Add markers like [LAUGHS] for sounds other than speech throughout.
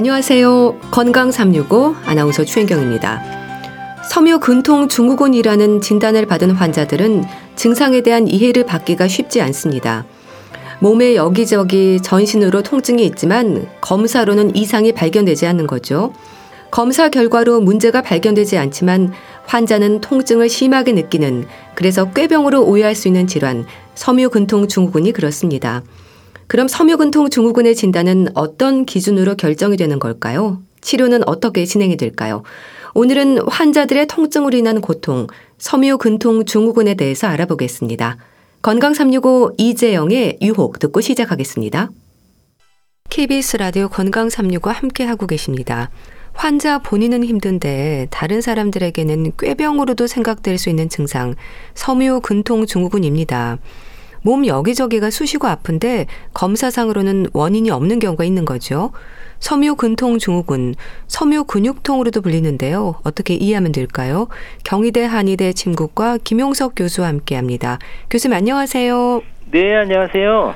안녕하세요. 건강 365 아나운서 최인경입니다. 섬유 근통 증후군이라는 진단을 받은 환자들은 증상에 대한 이해를 받기가 쉽지 않습니다. 몸에 여기저기 전신으로 통증이 있지만 검사로는 이상이 발견되지 않는 거죠. 검사 결과로 문제가 발견되지 않지만 환자는 통증을 심하게 느끼는 그래서 꾀병으로 오해할 수 있는 질환 섬유근통 증후군이 그렇습니다. 그럼 섬유근통 증후군의 진단은 어떤 기준으로 결정이 되는 걸까요? 치료는 어떻게 진행이 될까요? 오늘은 환자들의 통증으로 인한 고통, 섬유근통 증후군에 대해서 알아보겠습니다. 건강 365 이재영의 유혹 듣고 시작하겠습니다. KBS 라디오 건강 365 함께 하고 계십니다. 환자 본인은 힘든데 다른 사람들에게는 꾀병으로도 생각될 수 있는 증상, 섬유 근통 증후군입니다. 몸 여기저기가 쑤시고 아픈데 검사상으로는 원인이 없는 경우가 있는 거죠. 섬유 근통 증후군, 섬유 근육통으로도 불리는데요. 어떻게 이해하면 될까요? 경희대 한의대 침구과 김용석 교수와 함께 합니다. 교수님 안녕하세요. 네, 안녕하세요.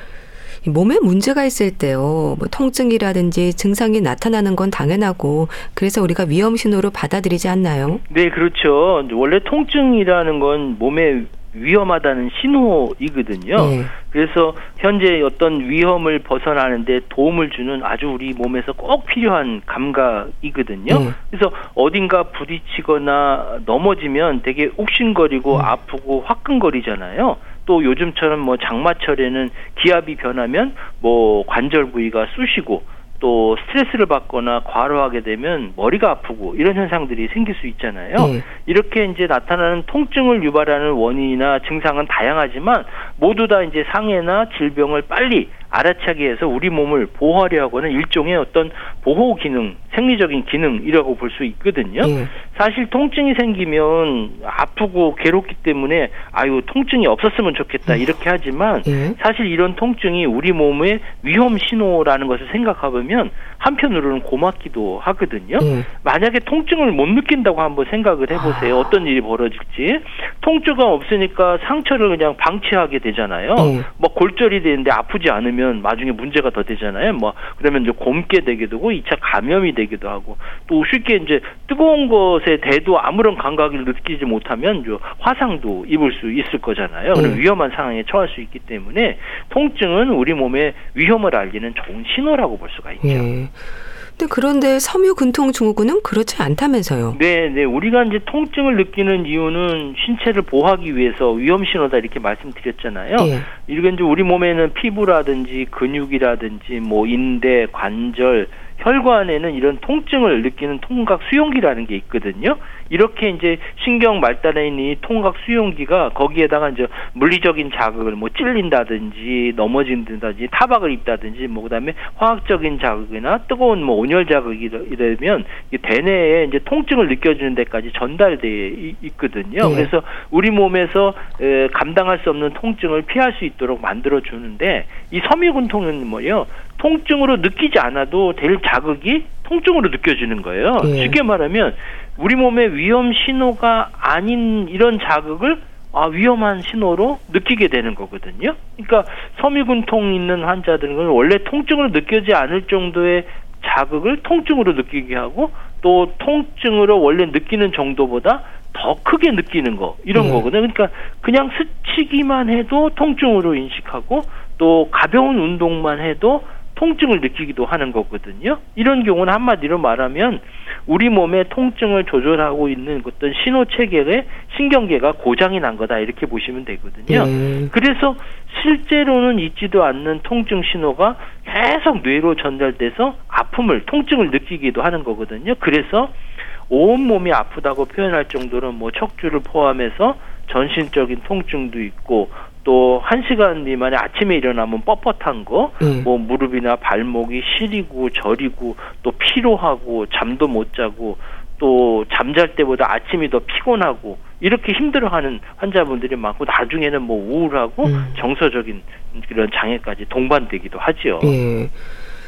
몸에 문제가 있을 때요, 뭐 통증이라든지 증상이 나타나는 건 당연하고 그래서 우리가 위험 신호로 받아들이지 않나요? 네, 그렇죠. 원래 통증이라는 건 몸에 위험하다는 신호이거든요. 네. 그래서 현재 어떤 위험을 벗어나는데 도움을 주는 아주 우리 몸에서 꼭 필요한 감각이거든요. 네. 그래서 어딘가 부딪히거나 넘어지면 되게 욱신거리고 네. 아프고 화끈거리잖아요. 또 요즘처럼 뭐 장마철에는 기압이 변하면 뭐 관절 부위가 쑤시고 또 스트레스를 받거나 과로하게 되면 머리가 아프고 이런 현상들이 생길 수 있잖아요. 네. 이렇게 이제 나타나는 통증을 유발하는 원인이나 증상은 다양하지만 모두 다 이제 상해나 질병을 빨리 알아차게 해서 우리 몸을 보호하려 하는 일종의 어떤 보호 기능, 생리적인 기능이라고 볼 수 있거든요. 예. 사실 통증이 생기면 아프고 괴롭기 때문에 아유 통증이 없었으면 좋겠다 음. 이렇게 하지만 예. 사실 이런 통증이 우리 몸의 위험 신호라는 것을 생각해보면 한편으로는 고맙기도 하거든요. 예. 만약에 통증을 못 느낀다고 한번 생각을 해보세요. 아. 어떤 일이 벌어질지 통증가 없으니까 상처를 그냥 방치하게 되잖아요. 예. 뭐 골절이 되는데 아프지 않으면 되면 나중에 문제가 더 되잖아요. 뭐 그러면 이제 곰게 되게 되고 2차 감염이 되기도 하고 또 쉽게 이제 뜨거운 것에 대도 아무런 감각을 느끼지 못하면 화상도 입을 수 있을 거잖아요. 그럼 네. 위험한 상황에 처할 수 있기 때문에 통증은 우리 몸의 위험을 알리는 좋은 신호라고 볼 수가 있죠. 네. 근데 그런데 섬유 근통 증후군은 그렇지 않다면서요? 네, 네. 우리가 이제 통증을 느끼는 이유는 신체를 보호하기 위해서 위험 신호다 이렇게 말씀드렸잖아요. 예. 이게 이제 우리 몸에는 피부라든지 근육이라든지 뭐 인대, 관절 혈관에는 이런 통증을 느끼는 통각 수용기라는 게 있거든요. 이렇게 이제 신경 말단에 있는 이 통각 수용기가 거기에다가 이제 물리적인 자극을 뭐 찔린다든지 넘어진다든지 타박을 입다든지 뭐 그다음에 화학적인 자극이나 뜨거운 뭐 온열 자극이 되면 대뇌에 이제 통증을 느껴주는 데까지 전달돼 있거든요. 네. 그래서 우리 몸에서 에, 감당할 수 없는 통증을 피할 수 있도록 만들어 주는데 이 섬유근통은 뭐예요? 통증으로 느끼지 않아도 될 자극이 통증으로 느껴지는 거예요. 예. 쉽게 말하면 우리 몸의 위험 신호가 아닌 이런 자극을 아, 위험한 신호로 느끼게 되는 거거든요. 그러니까 섬유근통 있는 환자들은 원래 통증으로 느껴지지 않을 정도의 자극을 통증으로 느끼게 하고 또 통증으로 원래 느끼는 정도보다 더 크게 느끼는 거 이런 네. 거거든요. 그러니까 그냥 스치기만 해도 통증으로 인식하고 또 가벼운 운동만 해도 통증을 느끼기도 하는 거거든요. 이런 경우는 한마디로 말하면 우리 몸의 통증을 조절하고 있는 어떤 신호 체계의 신경계가 고장이 난 거다 이렇게 보시면 되거든요. 음. 그래서 실제로는 있지도 않는 통증 신호가 계속 뇌로 전달돼서 아픔을 통증을 느끼기도 하는 거거든요. 그래서 온 몸이 아프다고 표현할 정도로 뭐 척추를 포함해서 전신적인 통증도 있고 또 1시간 미만에 아침에 일어나면 뻣뻣한 거, 음. 뭐 무릎이나 발목이 시리고 저리고 또 피로하고 잠도 못 자고 또 잠잘 때보다 아침이 더 피곤하고 이렇게 힘들어하는 환자분들이 많고 나중에는 뭐 우울하고 음. 정서적인 그런 장애까지 동반되기도 하죠. 예.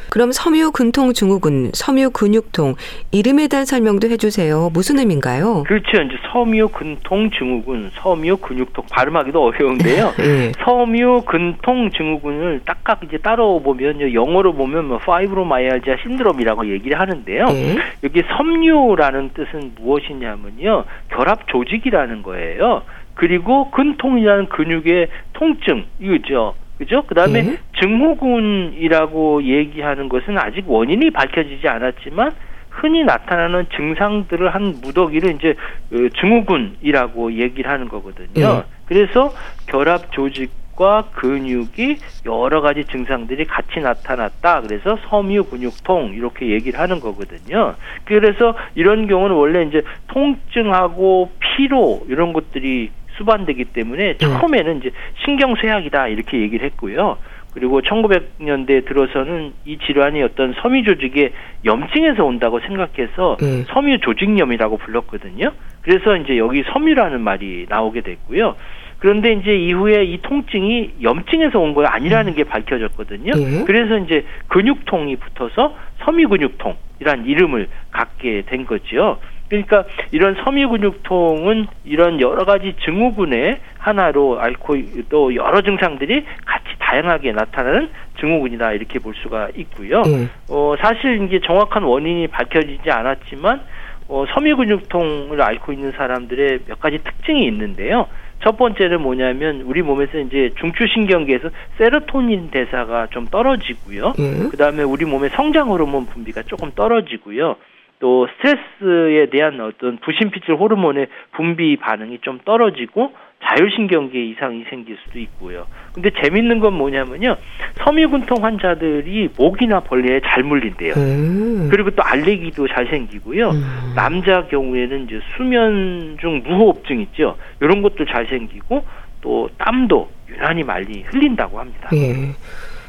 그럼 섬유 근통 증후군, 섬유 근육통 이름에 대한 설명도 해주세요. 무슨 의미인가요? 그렇죠. 이제 섬유 근통 증후군, 섬유 근육통 발음하기도 어려운데요. 네. [LAUGHS] 섬유 근통 증후군을 딱딱 이제 따로 보면 영어로 보면 뭐 파이브로마이알지아 신드롬이라고 얘기를 하는데요. 네. 여기 섬유라는 뜻은 무엇이냐면요, 결합 조직이라는 거예요. 그리고 근통이라는 근육의 통증 이거죠. 그죠? 그 다음에 네. 증후군이라고 얘기하는 것은 아직 원인이 밝혀지지 않았지만 흔히 나타나는 증상들을 한 무더기를 이제 어, 증후군이라고 얘기를 하는 거거든요. 네. 그래서 결합 조직 과 근육이 여러 가지 증상들이 같이 나타났다. 그래서 섬유 근육통 이렇게 얘기를 하는 거거든요. 그래서 이런 경우는 원래 이제 통증하고 피로 이런 것들이 수반되기 때문에 네. 처음에는 이제 신경쇠약이다 이렇게 얘기를 했고요. 그리고 1900년대 들어서는 이 질환이 어떤 섬유 조직의 염증에서 온다고 생각해서 네. 섬유 조직염이라고 불렀거든요. 그래서 이제 여기 섬유라는 말이 나오게 됐고요. 그런데 이제 이후에 이 통증이 염증에서 온거 아니라는 게 밝혀졌거든요. 네. 그래서 이제 근육통이 붙어서 섬유 근육통이란 이름을 갖게 된 거죠. 그러니까 이런 섬유근육통은 이런 여러 가지 증후군의 하나로 앓고 또 여러 증상들이 같이 다양하게 나타나는 증후군이다 이렇게 볼 수가 있고요. 음. 어, 사실 이게 정확한 원인이 밝혀지지 않았지만 어, 섬유근육통을 앓고 있는 사람들의 몇 가지 특징이 있는데요. 첫 번째는 뭐냐면 우리 몸에서 이제 중추신경계에서 세로토닌 대사가 좀 떨어지고요. 음. 그다음에 우리 몸의 성장 호르몬 분비가 조금 떨어지고요. 또 스트레스에 대한 어떤 부신피질 호르몬의 분비 반응이 좀 떨어지고 자율신경계 이상이 생길 수도 있고요. 근데 재밌는 건 뭐냐면요. 섬유근통 환자들이 모기나 벌레에 잘 물린대요. 음. 그리고 또 알레르기도 잘 생기고요. 음. 남자 경우에는 이제 수면 중 무호흡증 있죠. 이런 것도 잘 생기고 또 땀도 유난히 많이 흘린다고 합니다. 예.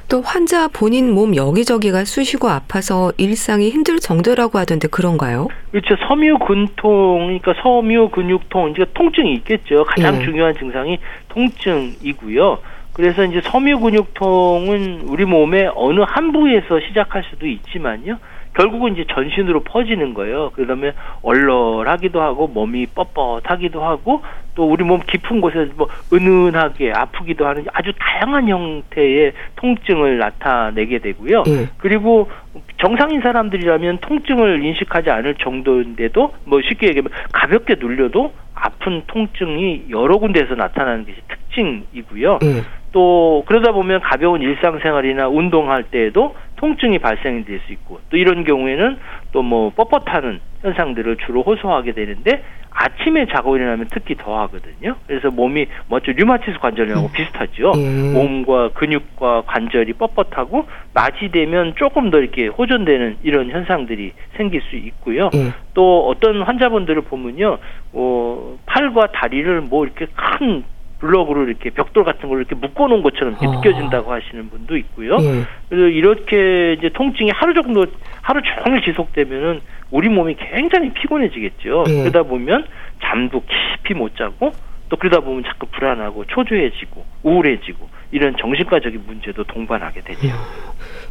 또 환자 본인 몸 여기저기가 쑤시고 아파서 일상이 힘들 정도라고 하던데 그런가요? 그렇죠. 섬유 근통, 그러니까 섬유 근육통, 이제 통증이 있겠죠. 가장 네. 중요한 증상이 통증이고요. 그래서 이제 섬유 근육통은 우리 몸의 어느 한 부위에서 시작할 수도 있지만요. 결국은 이제 전신으로 퍼지는 거예요. 그러면 얼얼하기도 하고 몸이 뻣뻣하기도 하고 또 우리 몸 깊은 곳에서 뭐 은은하게 아프기도 하는 아주 다양한 형태의 통증을 나타내게 되고요. 네. 그리고 정상인 사람들이라면 통증을 인식하지 않을 정도인데도 뭐 쉽게 얘기하면 가볍게 눌려도 아픈 통증이 여러 군데에서 나타나는 것이 특징이고요. 네. 또 그러다 보면 가벼운 일상생활이나 운동할 때에도 통증이 발생이 될 수 있고 또 이런 경우에는 또 뭐 뻣뻣하는 현상들을 주로 호소하게 되는데 아침에 자고 일어나면 특히 더 하거든요. 그래서 몸이 먼저 류마티스 관절염하고 음. 비슷하죠. 음. 몸과 근육과 관절이 뻣뻣하고 낮이 되면 조금 더 이렇게 호전되는 이런 현상들이 생길 수 있고요. 음. 또 어떤 환자분들을 보면요, 어, 팔과 다리를 뭐 이렇게 큰 블럭으로 이렇게 벽돌 같은 걸 이렇게 묶어놓은 것처럼 이렇게 어. 느껴진다고 하시는 분도 있고요. 예. 그래서 이렇게 이제 통증이 하루 정도 하루 종일 지속되면은 우리 몸이 굉장히 피곤해지겠죠. 예. 그러다 보면 잠도 깊이 못 자고 또 그러다 보면 자꾸 불안하고 초조해지고 우울해지고 이런 정신과적인 문제도 동반하게 되죠.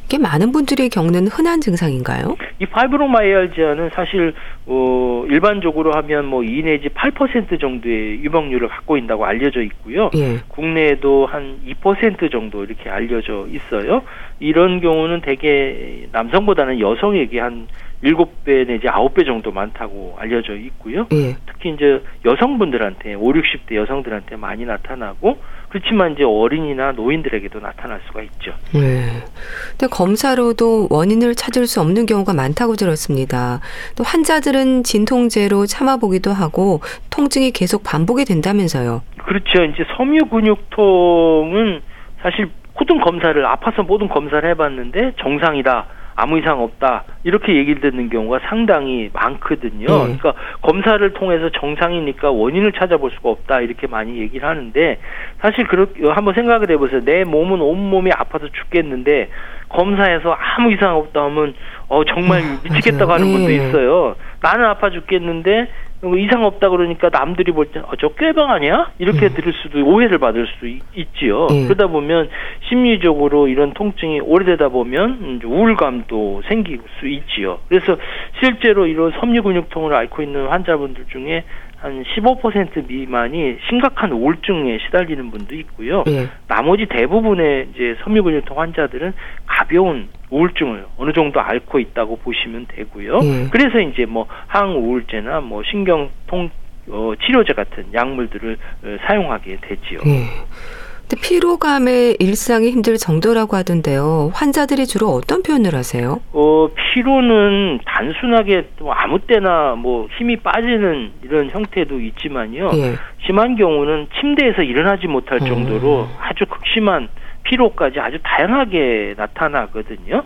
이게 많은 분들이 겪는 흔한 증상인가요? 이 파이브로마이알지아는 사실 어, 일반적으로 하면 뭐2 내지 8% 정도의 유병률을 갖고 있다고 알려져 있고요. 예. 국내에도 한 2% 정도 이렇게 알려져 있어요. 이런 경우는 대개 남성보다는 여성에게 한 일곱 배 내지 아홉 배 정도 많다고 알려져 있고요. 예. 특히 이제 여성분들한테 5, 60대 여성들한테 많이 나타나고 그렇지만 이제 어린이나 노인들에게도 나타날 수가 있죠. 네. 근데 검사로도 원인을 찾을 수 없는 경우가 많다고 들었습니다. 또 환자들은 진통제로 참아보기도 하고 통증이 계속 반복이 된다면서요. 그렇죠. 이제 섬유 근육통은 사실 모든 검사를 아파서 모든 검사를 해봤는데 정상이다. 아무 이상 없다 이렇게 얘기를 듣는 경우가 상당히 많거든요. 네. 그러니까 검사를 통해서 정상이니까 원인을 찾아볼 수가 없다 이렇게 많이 얘기를 하는데 사실 그렇게 한번 생각을 해보세요. 내 몸은 온 몸이 아파서 죽겠는데 검사에서 아무 이상 없다 하면 어 정말 아, 미치겠다고 하는 분도 네. 있어요. 나는 아파 죽겠는데 이상 없다 그러니까 남들이 볼 때, 어, 저 꾀병 아니야? 이렇게 음. 들을 수도, 오해를 받을 수도 있, 지요 음. 그러다 보면 심리적으로 이런 통증이 오래되다 보면 우울감도 생길 수 있지요. 그래서 실제로 이런 섬유근육통을 앓고 있는 환자분들 중에 한 15% 미만이 심각한 우울증에 시달리는 분도 있고요. 네. 나머지 대부분의 이제 섬유근육통 환자들은 가벼운 우울증을 어느 정도 앓고 있다고 보시면 되고요. 네. 그래서 이제 뭐 항우울제나 뭐 신경통 어, 치료제 같은 약물들을 어, 사용하게 되지요. 네. 근데 피로감에 일상이 힘들 정도라고 하던데요. 환자들이 주로 어떤 표현을 하세요? 어, 피로는 단순하게 뭐 아무 때나 뭐 힘이 빠지는 이런 형태도 있지만요. 예. 심한 경우는 침대에서 일어나지 못할 정도로 음. 아주 극심한 피로까지 아주 다양하게 나타나거든요.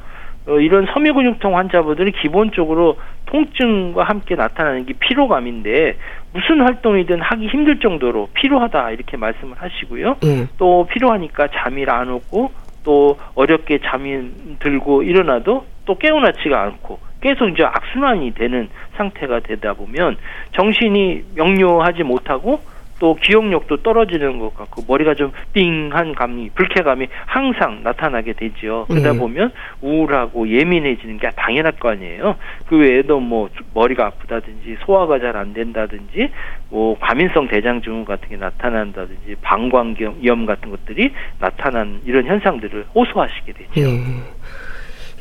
어, 이런 섬유근육통 환자분들은 기본적으로 통증과 함께 나타나는 게 피로감인데 무슨 활동이든 하기 힘들 정도로 피로하다 이렇게 말씀을 하시고요. 음. 또 피로하니까 잠이 안 오고 또 어렵게 잠이 들고 일어나도 또 깨어나지가 않고 계속 이제 악순환이 되는 상태가 되다 보면 정신이 명료하지 못하고 또 기억력도 떨어지는 것 같고 머리가 좀 띵한 감이 불쾌감이 항상 나타나게 되죠. 그러다 네. 보면 우울하고 예민해지는 게 당연할 거 아니에요. 그 외에도 뭐 머리가 아프다든지 소화가 잘 안 된다든지 뭐 과민성 대장 증후 같은 게 나타난다든지 방광염 같은 것들이 나타난 이런 현상들을 호소하시게 되죠. 네.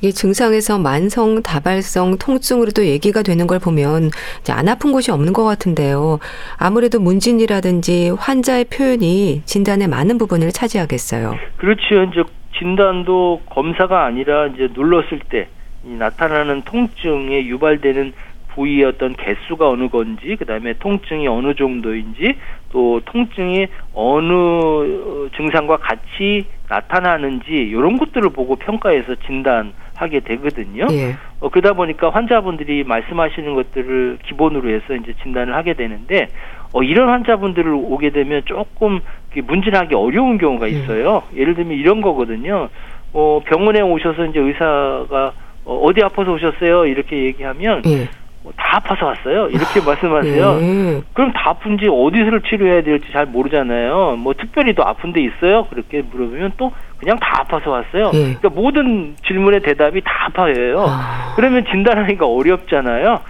이게 증상에서 만성 다발성 통증으로도 얘기가 되는 걸 보면 이제 안 아픈 곳이 없는 것 같은데요. 아무래도 문진이라든지 환자의 표현이 진단의 많은 부분을 차지하겠어요. 그렇죠. 이제 진단도 검사가 아니라 이제 눌렀을 때 나타나는 통증에 유발되는 부위의 어떤 개수가 어느 건지, 그 다음에 통증이 어느 정도인지, 또 통증이 어느 증상과 같이 나타나는지, 이런 것들을 보고 평가해서 진단 하게 되거든요. 예. 어, 그러다 보니까 환자분들이 말씀하시는 것들을 기본으로 해서 이제 진단을 하게 되는데 어, 이런 환자분들을 오게 되면 조금 문진하기 어려운 경우가 예. 있어요. 예. 예를 들면 이런 거거든요. 어, 병원에 오셔서 이제 의사가 어, 어디 아파서 오셨어요? 이렇게 얘기하면 예. 다 아파서 왔어요. 이렇게 아, 말씀하세요. 네. 그럼 다 아픈지 어디서를 치료해야 될지 잘 모르잖아요. 뭐 특별히 더 아픈 데 있어요? 그렇게 물어보면 또 그냥 다 아파서 왔어요. 네. 그러니까 모든 질문의 대답이 다 아파요. 아. 그러면 진단하기가 어렵잖아요.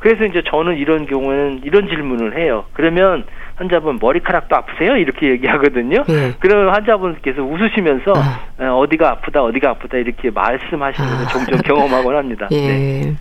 그래서 이제 저는 이런 경우에는 이런 질문을 해요. 그러면 환자분 머리카락도 아프세요? 이렇게 얘기하거든요. 네. 그러면 환자분께서 웃으시면서 아. 어디가 아프다, 어디가 아프다 이렇게 말씀하시는 걸 아. 종종 경험하곤 합니다. 예. 네.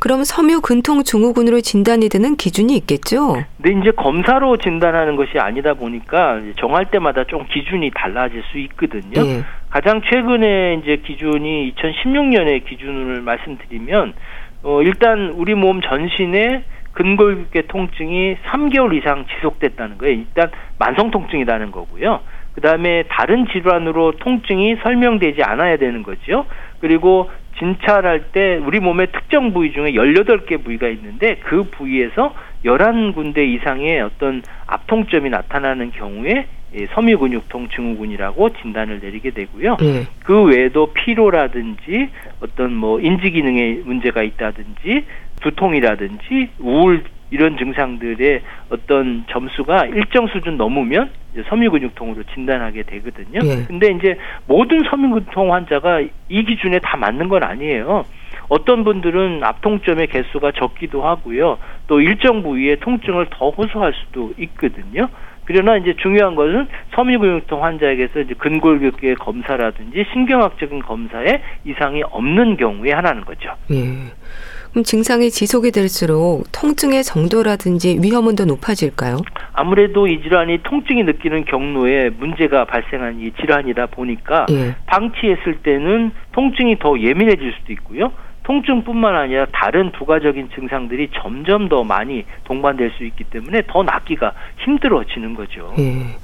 그럼 섬유 근통 증후군으로 진단이 되는 기준이 있겠죠? 네, 이제 검사로 진단하는 것이 아니다 보니까 정할 때마다 좀 기준이 달라질 수 있거든요. 네. 가장 최근에 이제 기준이 2016년의 기준을 말씀드리면 어 일단 우리 몸 전신에 근골격계 통증이 3개월 이상 지속됐다는 거예요. 일단 만성 통증이라는 거고요. 그다음에 다른 질환으로 통증이 설명되지 않아야 되는 거죠. 그리고 진찰할 때 우리 몸의 특정 부위 중에 18개 부위가 있는데 그 부위에서 11군데 이상의 어떤 압통점이 나타나는 경우에 섬유근육통 증후군이라고 진단을 내리게 되고요. 네. 그 외에도 피로라든지 어떤 뭐 인지 기능에 문제가 있다든지 두통이라든지 우울 이런 증상들의 어떤 점수가 일정 수준 넘으면 섬유근육통으로 진단하게 되거든요. 예. 근데 이제 모든 섬유근육통 환자가 이 기준에 다 맞는 건 아니에요. 어떤 분들은 압통점의 개수가 적기도 하고요. 또 일정 부위의 통증을 더 호소할 수도 있거든요. 그러나 이제 중요한 것은 섬유근육통 환자에게서 이제 근골격계 검사라든지 신경학적인 검사에 이상이 없는 경우에 하나는 거죠. 예. 그럼 증상이 지속이 될수록 통증의 정도라든지 위험은 더 높아질까요? 아무래도 이 질환이 통증이 느끼는 경로에 문제가 발생한 이 질환이다 보니까 예. 방치했을 때는 통증이 더 예민해질 수도 있고요. 통증뿐만 아니라 다른 부가적인 증상들이 점점 더 많이 동반될 수 있기 때문에 더 낫기가 힘들어지는 거죠. 예.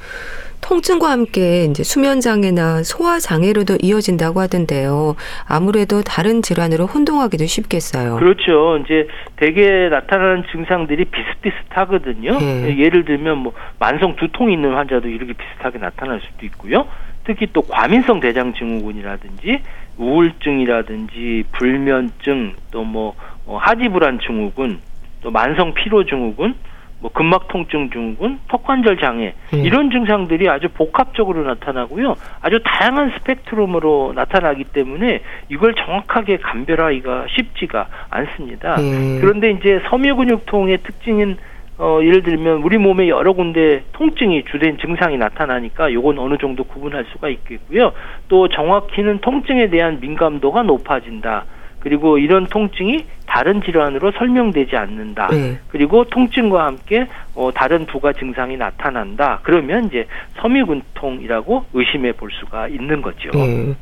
통증과 함께 이제 수면 장애나 소화 장애로도 이어진다고 하던데요. 아무래도 다른 질환으로 혼동하기도 쉽겠어요. 그렇죠. 이제 대개 나타나는 증상들이 비슷비슷하거든요. 네. 예를 들면 뭐 만성 두통이 있는 환자도 이렇게 비슷하게 나타날 수도 있고요. 특히 또 과민성 대장 증후군이라든지 우울증이라든지 불면증 또뭐 어, 하지불안 증후군 또 만성 피로 증후군 뭐 근막 통증 증후군, 턱관절 장애 음. 이런 증상들이 아주 복합적으로 나타나고요. 아주 다양한 스펙트럼으로 나타나기 때문에 이걸 정확하게 감별하기가 쉽지가 않습니다. 음. 그런데 이제 섬유근육통의 특징인 어, 예를 들면 우리 몸에 여러 군데 통증이 주된 증상이 나타나니까 요건 어느 정도 구분할 수가 있겠고요. 또 정확히는 통증에 대한 민감도가 높아진다. 그리고 이런 통증이 다른 질환으로 설명되지 않는다. 네. 그리고 통증과 함께 어, 다른 부가 증상이 나타난다. 그러면 이제 섬유근통이라고 의심해 볼 수가 있는 거죠. 네.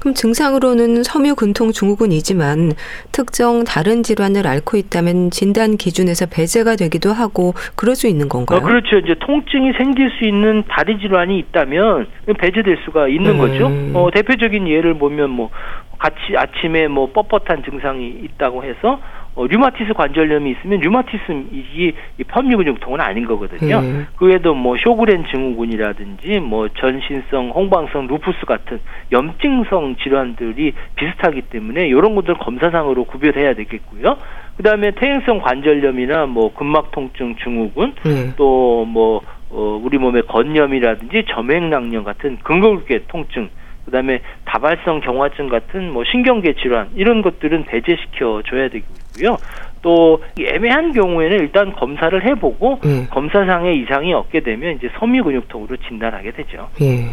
그럼 증상으로는 섬유근통 증후군이지만 특정 다른 질환을 앓고 있다면 진단 기준에서 배제가 되기도 하고 그럴 수 있는 건가요? 어, 그렇죠. 이제 통증이 생길 수 있는 다리 질환이 있다면 배제될 수가 있는 음. 거죠. 어, 대표적인 예를 보면 뭐 같이 아침에 뭐 뻣뻣한 증상이 있다고 해서 어, 류마티스 관절염이 있으면 류마티스이 펌유근육통은 아닌 거거든요. 음. 그 외에도 뭐 쇼그렌 증후군이라든지 뭐 전신성 홍방성 루푸스 같은 염증성 질환들이 비슷하기 때문에 이런 것들 검사상으로 구별해야 되겠고요. 그다음에 퇴행성 관절염이나 뭐 근막 통증 증후군 음. 또뭐 어, 우리 몸의 건염이라든지 점액낭염 같은 근골계 통증 그다음에 다발성 경화증 같은 뭐 신경계 질환 이런 것들은 배제시켜 줘야 되고요. 또 애매한 경우에는 일단 검사를 해보고 예. 검사상의 이상이 없게 되면 이제 섬유근육통으로 진단하게 되죠. 예.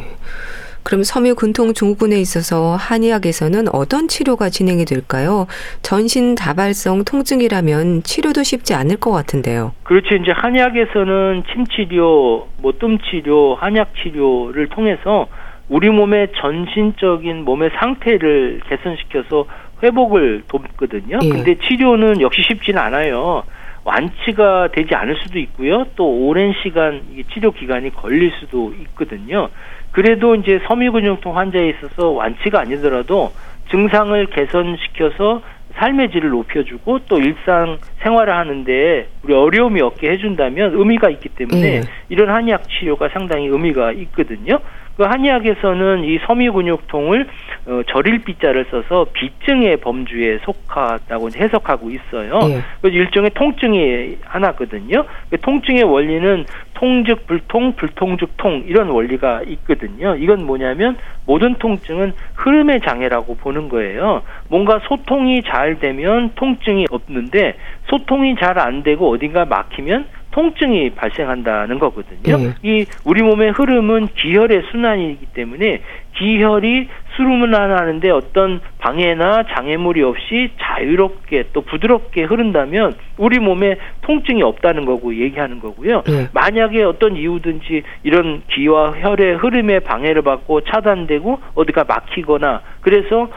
그럼 섬유근통 증후군에 있어서 한의학에서는 어떤 치료가 진행이 될까요? 전신 다발성 통증이라면 치료도 쉽지 않을 것 같은데요. 그렇죠. 이제 한의학에서는 침치료, 뭐 뜸치료, 한약 치료를 통해서 우리 몸의 전신적인 몸의 상태를 개선시켜서 회복을 돕거든요. 예. 근데 치료는 역시 쉽지는 않아요. 완치가 되지 않을 수도 있고요. 또 오랜 시간 치료 기간이 걸릴 수도 있거든요. 그래도 이제 섬유근육통 환자에 있어서 완치가 아니더라도 증상을 개선시켜서 삶의 질을 높여주고 또 일상 생활을 하는데 우리 어려움이 없게 해준다면 의미가 있기 때문에 음. 이런 한의학 치료가 상당히 의미가 있거든요. 그 한의학에서는 이 섬유근육통을 어, 절일 비자를 써서 비증의 범주에 속하다고 해석하고 있어요. 네. 그 일종의 통증이 하나거든요. 그 통증의 원리는 통즉 불통, 불통즉 통 이런 원리가 있거든요. 이건 뭐냐면 모든 통증은 흐름의 장애라고 보는 거예요. 뭔가 소통이 잘 되면 통증이 없는데 소통이 잘 안 되고 어딘가 막히면 통증이 발생한다는 거거든요. 네. 이 우리 몸의 흐름은 기혈의 순환이기 때문에 기혈이 수름을하는데 어떤 방해나 장애물이 없이 자유롭게 또 부드럽게 흐른다면 우리 몸에 통증이 없다는 거고 얘기하는 거고요. 네. 만약에 어떤 이유든지 이런 기와 혈의 흐름에 방해를 받고 차단되고 어디가 막히거나 그래서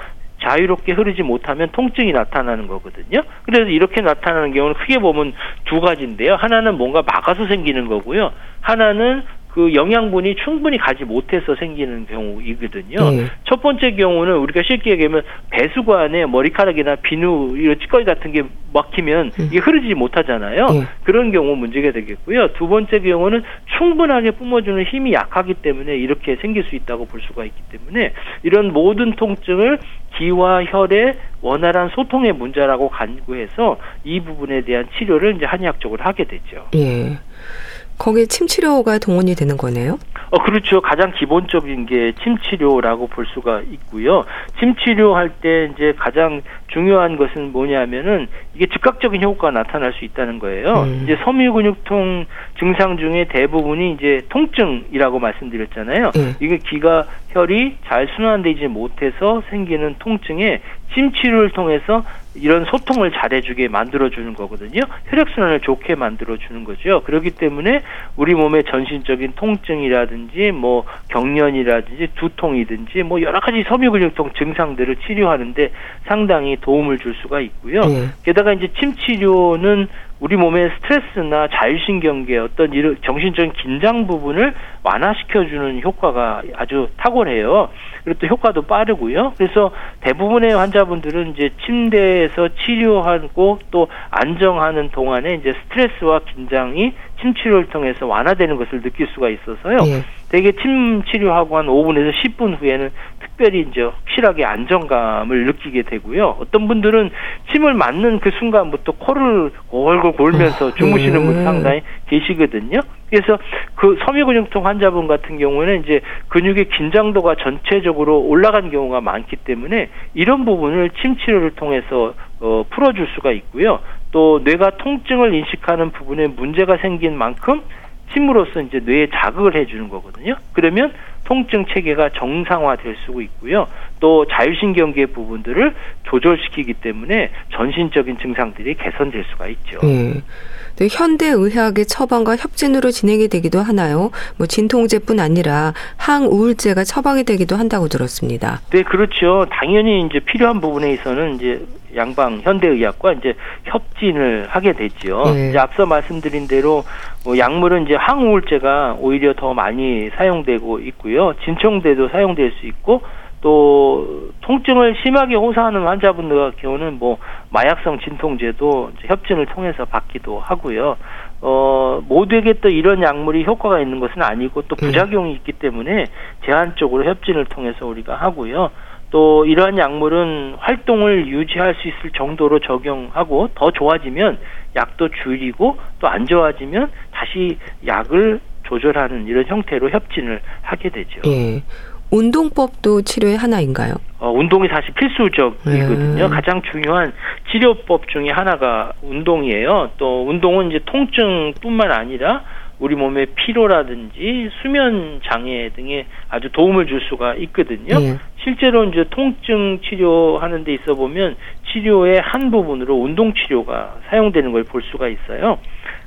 자유롭게 흐르지 못하면 통증이 나타나는 거거든요. 그래서 이렇게 나타나는 경우는 크게 보면 두 가지인데요. 하나는 뭔가 막아서 생기는 거고요. 하나는 그 영양분이 충분히 가지 못해서 생기는 경우이거든요. 네. 첫 번째 경우는 우리가 쉽게 얘기하면 배수관에 머리카락이나 비누 이런 찌꺼기 같은 게 막히면 네. 이게 흐르지 못하잖아요. 네. 그런 경우 문제가 되겠고요. 두 번째 경우는 충분하게 뿜어주는 힘이 약하기 때문에 이렇게 생길 수 있다고 볼 수가 있기 때문에 이런 모든 통증을 기와 혈의 원활한 소통의 문제라고 간구해서 이 부분에 대한 치료를 이제 한의학적으로 하게 되죠. 예. 거기에 침치료가 동원이 되는 거네요? 어, 그렇죠. 가장 기본적인 게 침치료라고 볼 수가 있고요. 침치료 할 때 이제 가장 중요한 것은 뭐냐면은 이게 즉각적인 효과가 나타날 수 있다는 거예요. 음. 이제 섬유근육통 증상 중에 대부분이 이제 통증이라고 말씀드렸잖아요. 음. 이게 기가 혈이 잘 순환되지 못해서 생기는 통증에 침치료를 통해서 이런 소통을 잘해주게 만들어주는 거거든요. 혈액순환을 좋게 만들어주는 거죠. 그렇기 때문에 우리 몸의 전신적인 통증이라든지 뭐 경련이라든지 두통이든지 뭐 여러 가지 섬유근육통 증상들을 치료하는데 상당히 도움을 줄 수가 있고요. 네. 게다가 이제 침 치료는 우리 몸의 스트레스나 자율신경계 어떤 이런 정신적인 긴장 부분을 완화시켜주는 효과가 아주 탁월해요. 그리고 또 효과도 빠르고요. 그래서 대부분의 환자분들은 이제 침대에서 치료하고 또 안정하는 동안에 이제 스트레스와 긴장이 침치료를 통해서 완화되는 것을 느낄 수가 있어서요. 예. 대개 침 치료하고 한 5분에서 10분 후에는 특별히 이제 확실하게 안정감을 느끼게 되고요. 어떤 분들은 침을 맞는 그 순간부터 코를 골골 골면서 아, 주무시는 분 네. 상당히 계시거든요. 그래서 그 섬유근육통 환자분 같은 경우는 이제 근육의 긴장도가 전체적으로 올라간 경우가 많기 때문에 이런 부분을 침 치료를 통해서 어, 풀어줄 수가 있고요. 또 뇌가 통증을 인식하는 부분에 문제가 생긴 만큼 침으로써 이제 뇌에 자극을 해주는 거거든요. 그러면 통증 체계가 정상화될 수 있고요. 또 자율신경계 부분들을 조절시키기 때문에 전신적인 증상들이 개선될 수가 있죠. 네. 현대 의학의 처방과 협진으로 진행이 되기도 하나요? 뭐 진통제뿐 아니라 항우울제가 처방이 되기도 한다고 들었습니다. 네, 그렇죠. 당연히 이제 필요한 부분에 있어서는 이제 양방 현대의학과 이제 협진을 하게 되죠. 네. 이제 앞서 말씀드린 대로 뭐 약물은 이제 항우울제가 오히려 더 많이 사용되고 있고요. 진통제도 사용될 수 있고 또 통증을 심하게 호소하는 환자분들 같은 경우는 뭐 마약성 진통제도 협진을 통해서 받기도 하고요. 어 모두에게 또 이런 약물이 효과가 있는 것은 아니고 또 네. 부작용이 있기 때문에 제한적으로 협진을 통해서 우리가 하고요. 또 이러한 약물은 활동을 유지할 수 있을 정도로 적용하고 더 좋아지면 약도 줄이고 또 안 좋아지면 다시 약을 조절하는 이런 형태로 협진을 하게 되죠. 예. 운동법도 치료의 하나인가요? 어, 운동이 사실 필수적이거든요. 네. 가장 중요한 치료법 중에 하나가 운동이에요. 또 운동은 이제 통증뿐만 아니라 우리 몸의 피로라든지 수면 장애 등에 아주 도움을 줄 수가 있거든요. 네. 실제로 이제 통증 치료하는 데 있어 보면 치료의 한 부분으로 운동 치료가 사용되는 걸 볼 수가 있어요.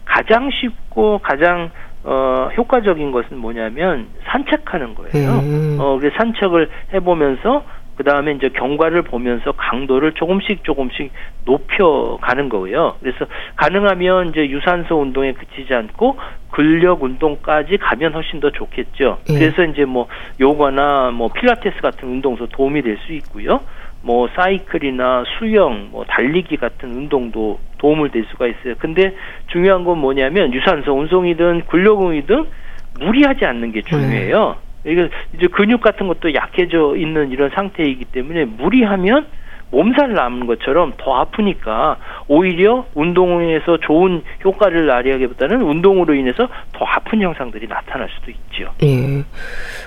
가장 쉽고 가장 어, 효과적인 것은 뭐냐면 산책하는 거예요. 음. 어, 그 산책을 해보면서 그 다음에 이제 경과를 보면서 강도를 조금씩 조금씩 높여가는 거고요. 그래서 가능하면 이제 유산소 운동에 그치지 않고 근력 운동까지 가면 훨씬 더 좋겠죠. 예. 그래서 이제 뭐 요가나 뭐 필라테스 같은 운동도 도움이 될 수 있고요. 뭐 사이클이나 수영, 뭐 달리기 같은 운동도 도움을 될 수가 있어요. 근데 중요한 건 뭐냐면 유산소 운동이든 근력운이든 무리하지 않는 게 중요해요. 네. 이게 이제 근육 같은 것도 약해져 있는 이런 상태이기 때문에 무리하면 몸살 남은 것처럼 더 아프니까 오히려 운동에서 좋은 효과를 나리하기보다는 운동으로 인해서 더 아픈 현상들이 나타날 수도 있죠. 예.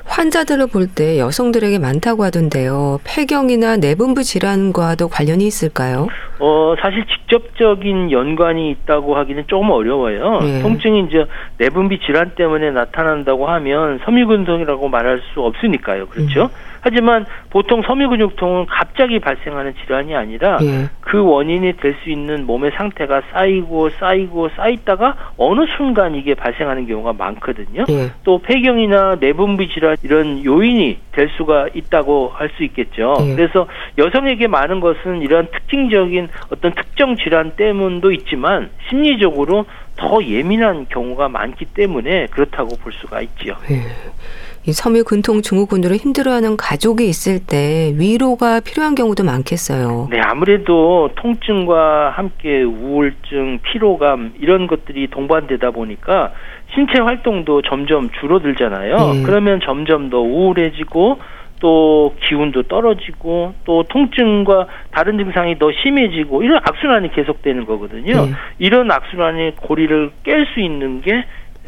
환자들을 볼 때 여성들에게 많다고 하던데요. 폐경이나 내분부 질환과도 관련이 있을까요? 어, 사실 직접적인 연관이 있다고 하기는 조금 어려워요. 예. 통증이 이제 내분비 질환 때문에 나타난다고 하면 섬유근성이라고 말할 수 없으니까요. 그렇죠? 음. 하지만 보통 섬유근육통은 갑자기 발생하는 질환이 아니라 예. 그 원인이 될 수 있는 몸의 상태가 쌓이고 쌓이고 쌓이다가 어느 순간 이게 발생하는 경우가 많거든요. 예. 또 폐경이나 내분비 질환 이런 요인이 될 수가 있다고 할 수 있겠죠. 예. 그래서 여성에게 많은 것은 이런 특징적인 어떤 특정 질환 때문도 있지만 심리적으로 더 예민한 경우가 많기 때문에 그렇다고 볼 수가 있지요. 예. 이 섬유 근통 증후군으로 힘들어하는 가족이 있을 때 위로가 필요한 경우도 많겠어요. 네, 아무래도 통증과 함께 우울증, 피로감 이런 것들이 동반되다 보니까 신체 활동도 점점 줄어들잖아요. 네. 그러면 점점 더 우울해지고 또 기운도 떨어지고 또 통증과 다른 증상이 더 심해지고 이런 악순환이 계속되는 거거든요. 네. 이런 악순환의 고리를 깰 수 있는 게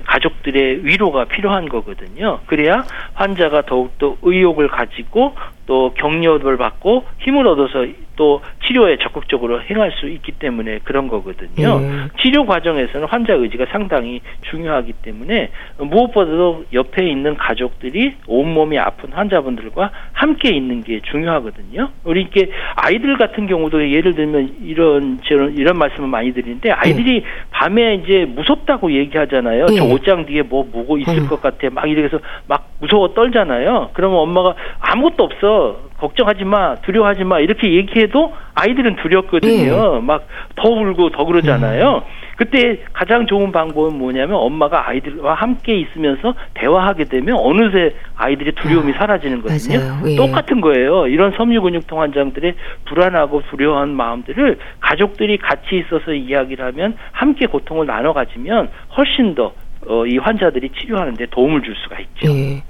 가족들의 위로가 필요한 거거든요. 그래야 환자가 더욱더 의욕을 가지고 또 격려를 받고 힘을 얻어서 또 치료에 적극적으로 행할 수 있기 때문에 그런 거거든요. 음. 치료 과정에서는 환자 의지가 상당히 중요하기 때문에 무엇보다도 옆에 있는 가족들이 온몸이 아픈 환자분들과 함께 있는 게 중요하거든요. 우리 이렇게 아이들 같은 경우도 예를 들면 이런 저런 이런 말씀을 많이 드리는데 아이들이 음. 밤에 이제 무섭다고 얘기하잖아요. 음. 저 옷장 뒤에 뭐 뭐고 있을 음. 것 같아. 막 이래서 막 무서워 떨잖아요. 그러면 엄마가 아무것도 없어. 걱정하지 마, 두려워하지 마 이렇게 얘기해도 아이들은 두렵거든요. 네. 막더 울고 더 그러잖아요. 음. 그때 가장 좋은 방법은 뭐냐면 엄마가 아이들과 함께 있으면서 대화하게 되면 어느새 아이들의 두려움이 아, 사라지는 거거든요. 예. 똑같은 거예요. 이런 섬유근육통 환자들의 불안하고 두려워한 마음들을 가족들이 같이 있어서 이야기를 하면 함께 고통을 나눠 가지면 훨씬 더 어, 이 환자들이 치료하는데 도움을 줄 수가 있죠. 예.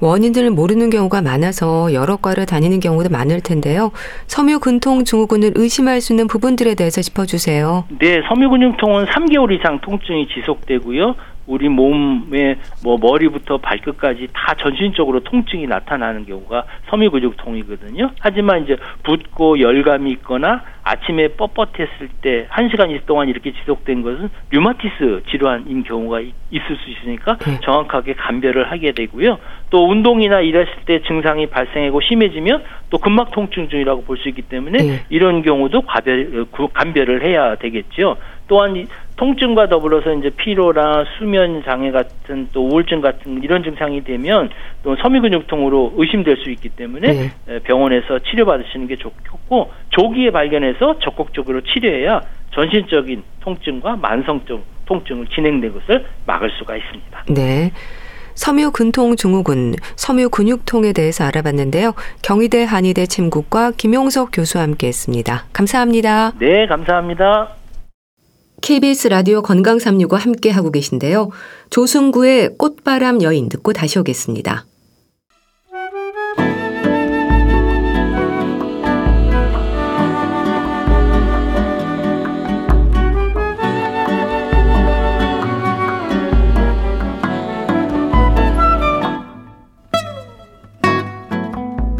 원인들을 모르는 경우가 많아서 여러 과를 다니는 경우도 많을 텐데요. 섬유근통 증후군을 의심할 수 있는 부분들에 대해서 짚어주세요. 네, 섬유근육통은 3개월 이상 통증이 지속되고요. 우리 몸의 뭐 머리부터 발끝까지 다 전신적으로 통증이 나타나는 경우가 섬유근육통이거든요. 하지만 이제 붓고 열감이 있거나 아침에 뻣뻣했을 때 한시간 동안 이렇게 지속된 것은 류마티스 질환인 경우가 있을 수 있으니까 네. 정확하게 감별을 하게 되고요. 또 운동이나 일했을 때 증상이 발생하고 심해지면 또 근막 통증 중이라고 볼 수 있기 때문에 네. 이런 경우도 과별, 감별을 해야 되겠죠. 또한 통증과 더불어서 이제 피로나 수면 장애 같은 또 우울증 같은 이런 증상이 되면 또 섬유근육통으로 의심될 수 있기 때문에 네. 병원에서 치료받으시는 게 좋겠고 조기에 발견해서 적극적으로 치료해야 전신적인 통증과 만성적 통증을 진행된 것을 막을 수가 있습니다. 네. 섬유근통 증후군, 섬유근육통에 대해서 알아봤는데요. 경희대 한의대 침국과 김용석 교수와 함께했습니다. 감사합니다. 네, 감사합니다. KBS 라디오 건강 365 함께 하고 계신데요. 조승구의 꽃바람 여인 듣고 다시 오겠습니다.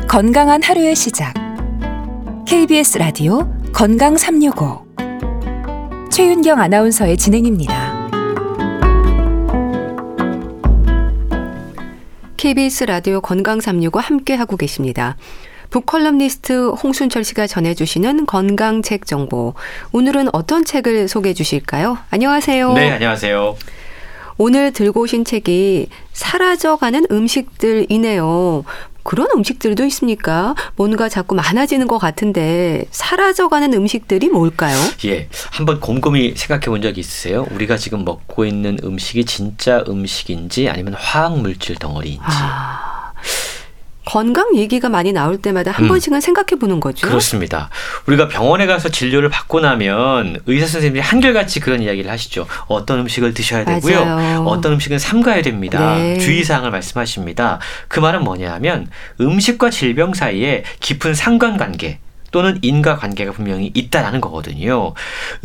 건강한 하루의 시작. KBS 라디오 건강 365 최윤경 아나운서의 진행입니다. KBS 라디오 건강 365 함께 하고 계십니다. 북컬럼니스트 홍순철 씨가 전해주시는 건강책 정보. 오늘은 어떤 책을 소개해 주실까요? 안녕하세요. 네, 안녕하세요. 오늘 들고 오신 책이 사라져가는 음식들이네요. 그런 음식들도 있습니까? 뭔가 자꾸 많아지는 것 같은데 사라져가는 음식들이 뭘까요? 예, 한번 곰곰이 생각해 본 적이 있으세요? 우리가 지금 먹고 있는 음식이 진짜 음식인지 아니면 화학 물질 덩어리인지. 아... 건강 얘기가 많이 나올 때마다 한 음. 번씩은 생각해 보는 거죠. 그렇습니다. 우리가 병원에 가서 진료를 받고 나면 의사 선생님이 한결같이 그런 이야기를 하시죠. 어떤 음식을 드셔야 되고요. 맞아요. 어떤 음식은 삼가야 됩니다. 네. 주의사항을 말씀하십니다. 그 말은 뭐냐면 음식과 질병 사이에 깊은 상관관계 또는 인과 관계가 분명히 있다라는 거거든요.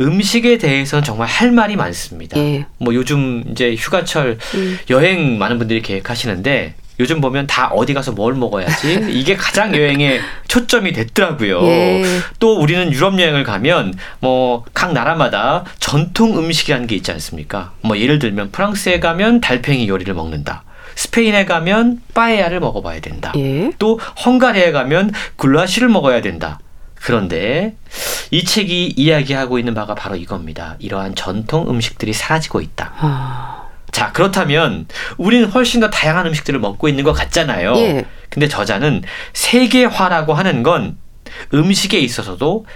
음식에 대해서는 정말 할 말이 많습니다. 예. 뭐 요즘 이제 휴가철 음. 여행 많은 분들이 계획하시는데 요즘 보면 다 어디 가서 뭘 먹어야지 이게 가장 여행의 초점이 됐더라고요. 예. 또 우리는 유럽 여행을 가면 뭐 각 나라마다 전통 음식이라는 게 있지 않습니까? 뭐 예를 들면 프랑스에 가면 달팽이 요리를 먹는다. 스페인에 가면 빠에야를 먹어봐야 된다. 예. 또 헝가리에 가면 굴라시를 먹어야 된다. 그런데 이 책이 이야기하고 있는 바가 바로 이겁니다. 이러한 전통 음식들이 사라지고 있다. 아. 자, 그렇다면 우리는 훨씬 더 다양한 음식들을 먹고 있는 것 같잖아요. 예. 근데 저자는 세계화라고 하는 건 음식에 있어서도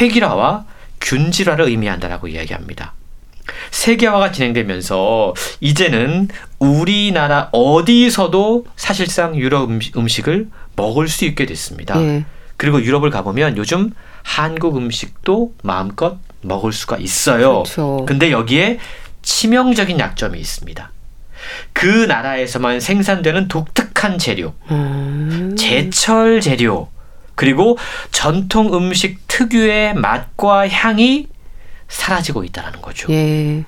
획일화와 균질화를 의미한다라고 이야기합니다. 세계화가 진행되면서 이제는 우리나라 어디서도 사실상 유럽 음식을 먹을 수 있게 됐습니다. 예. 그리고 유럽을 가보면 요즘 한국 음식도 마음껏 먹을 수가 있어요. 그렇죠. 근데 여기에 치명적인 약점이 있습니다. 그 나라에서만 생산되는 독특한 재료, 음. 제철 재료, 그리고 전통 음식 특유의 맛과 향이 사라지고 있다는 거죠. 예.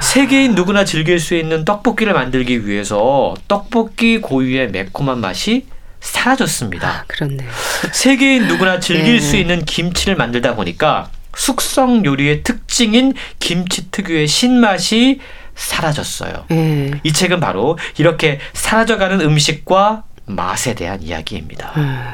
세계인 누구나 즐길 수 있는 떡볶이를 만들기 위해서 떡볶이 고유의 매콤한 맛이 사라졌습니다. 아, 그렇네요. 세계인 누구나 즐길 예. 수 있는 김치를 만들다 보니까 숙성 요리의 특징인 김치 특유의 신맛이 사라졌어요. 음. 이 책은 바로 이렇게 사라져가는 음식과 맛에 대한 이야기입니다. 음.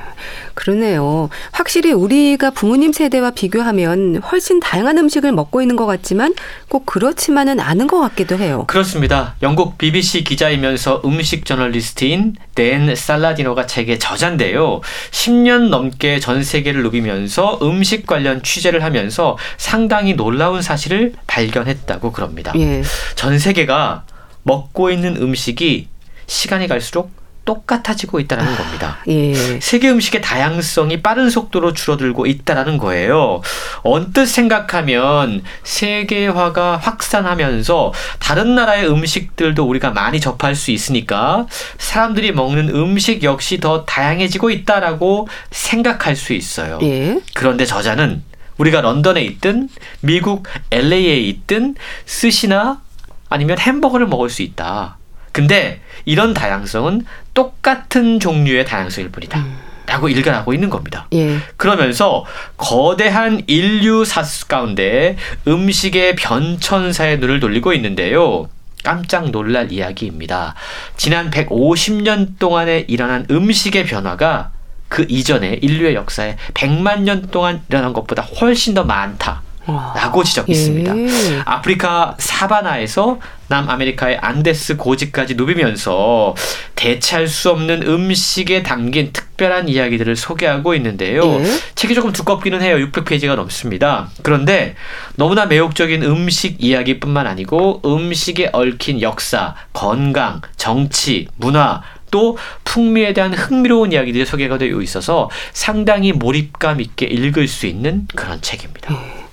그러네요. 확실히 우리가 부모님 세대와 비교하면 훨씬 다양한 음식을 먹고 있는 것 같지만 꼭 그렇지만은 않은 것 같기도 해요. 그렇습니다. 영국 BBC 기자이면서 음식 저널리스트인 댄 살라디노가 책의 저자인데요. 10년 넘게 전 세계를 누비면서 음식 관련 취재를 하면서 상당히 놀라운 사실을 발견했다고 그럽니다. 예. 전 세계가 먹고 있는 음식이 시간이 갈수록 똑같아지고 있다는 겁니다. 예. 세계 음식의 다양성이 빠른 속도로 줄어들고 있다는 거예요. 언뜻 생각하면 세계화가 확산하면서 다른 나라의 음식들도 우리가 많이 접할 수 있으니까 사람들이 먹는 음식 역시 더 다양해지고 있다라고 생각할 수 있어요. 예. 그런데 저자는 우리가 런던에 있든 미국 LA에 있든 스시나 아니면 햄버거를 먹을 수 있다. 근데 이런 다양성은 똑같은 종류의 다양성일 뿐이다. 음. 라고 일관하고 있는 겁니다. 예. 그러면서 거대한 인류 사수 가운데 음식의 변천사의 눈을 돌리고 있는데요. 깜짝 놀랄 이야기입니다. 지난 150년 동안에 일어난 음식의 변화가 그 이전에 인류의 역사에 100만 년 동안 일어난 것보다 훨씬 더 많다. 라고 지적했습니다. 예. 아프리카 사바나에서 남아메리카의 안데스 고지까지 누비면서 대체할 수 없는 음식에 담긴 특별한 이야기들을 소개하고 있는데요. 예. 책이 조금 두껍기는 해요. 600페이지가 넘습니다. 그런데 너무나 매혹적인 음식 이야기뿐만 아니고 음식에 얽힌 역사, 건강, 정치, 문화, 또 풍미에 대한 흥미로운 이야기들이 소개가 되어 있어서 상당히 몰입감 있게 읽을 수 있는 그런 책입니다. 예.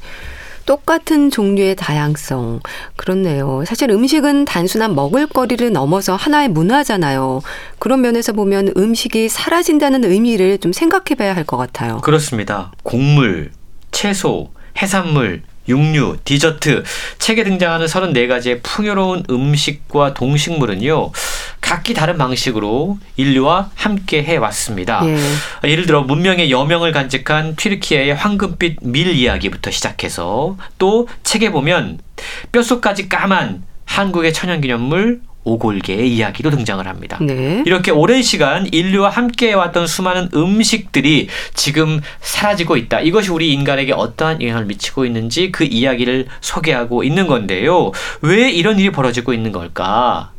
똑같은 종류의 다양성. 그렇네요. 사실 음식은 단순한 먹을거리를 넘어서 하나의 문화잖아요. 그런 면에서 보면 음식이 사라진다는 의미를 좀 생각해 봐야 할 것 같아요. 그렇습니다. 곡물, 채소, 해산물, 육류, 디저트, 책에 등장하는 34가지의 풍요로운 음식과 동식물은요, 각기 다른 방식으로 인류와 함께 해왔습니다. 예. 예를 들어, 문명의 여명을 간직한 튀르키예의 황금빛 밀 이야기부터 시작해서 또 책에 보면 뼛속까지 까만 한국의 천연기념물 오골계의 이야기도 등장을 합니다. 네. 이렇게 오랜 시간 인류와 함께 해왔던 수많은 음식들이 지금 사라지고 있다. 이것이 우리 인간에게 어떠한 영향을 미치고 있는지 그 이야기를 소개하고 있는 건데요. 왜 이런 일이 벌어지고 있는 걸까?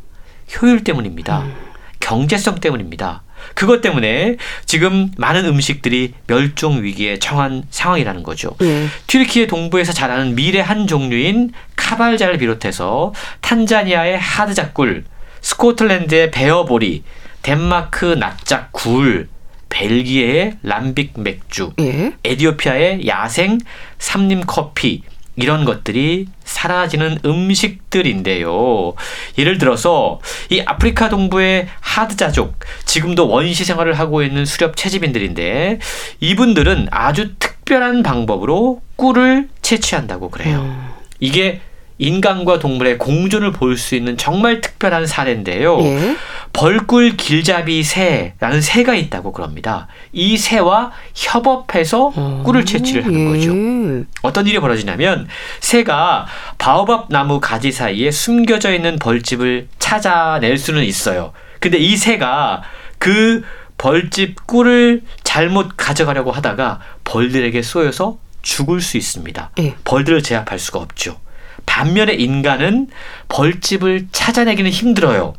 효율 때문입니다. 음. 경제성 때문입니다. 그것 때문에 지금 많은 음식들이 멸종 위기에 처한 상황이라는 거죠. 네. 튀르키예 동부에서 자라는 밀의 한 종류인 카발자를 비롯해서 탄자니아의 하드작굴, 스코틀랜드의 베어보리, 덴마크 납작 굴, 벨기에의 람빅 맥주, 예? 에디오피아의 야생 삼림 커피, 이런 것들이 사라지는 음식들인데요. 예를 들어서 이 아프리카 동부의 하드자족, 지금도 원시 생활을 하고 있는 수렵 채집인들인데 이분들은 아주 특별한 방법으로 꿀을 채취한다고 그래요. 음. 이게 인간과 동물의 공존을 볼 수 있는 정말 특별한 사례인데요. 예? 벌꿀 길잡이 새라는 새가 있다고 그럽니다. 이 새와 협업해서 어, 꿀을 채취를 하는 예. 거죠. 어떤 일이 벌어지냐면 새가 바오밥 나무 가지 사이에 숨겨져 있는 벌집을 찾아낼 수는 있어요. 근데 이 새가 그 벌집 꿀을 잘못 가져가려고 하다가 벌들에게 쏘여서 죽을 수 있습니다. 예. 벌들을 제압할 수가 없죠. 반면에 인간은 벌집을 찾아내기는 힘들어요.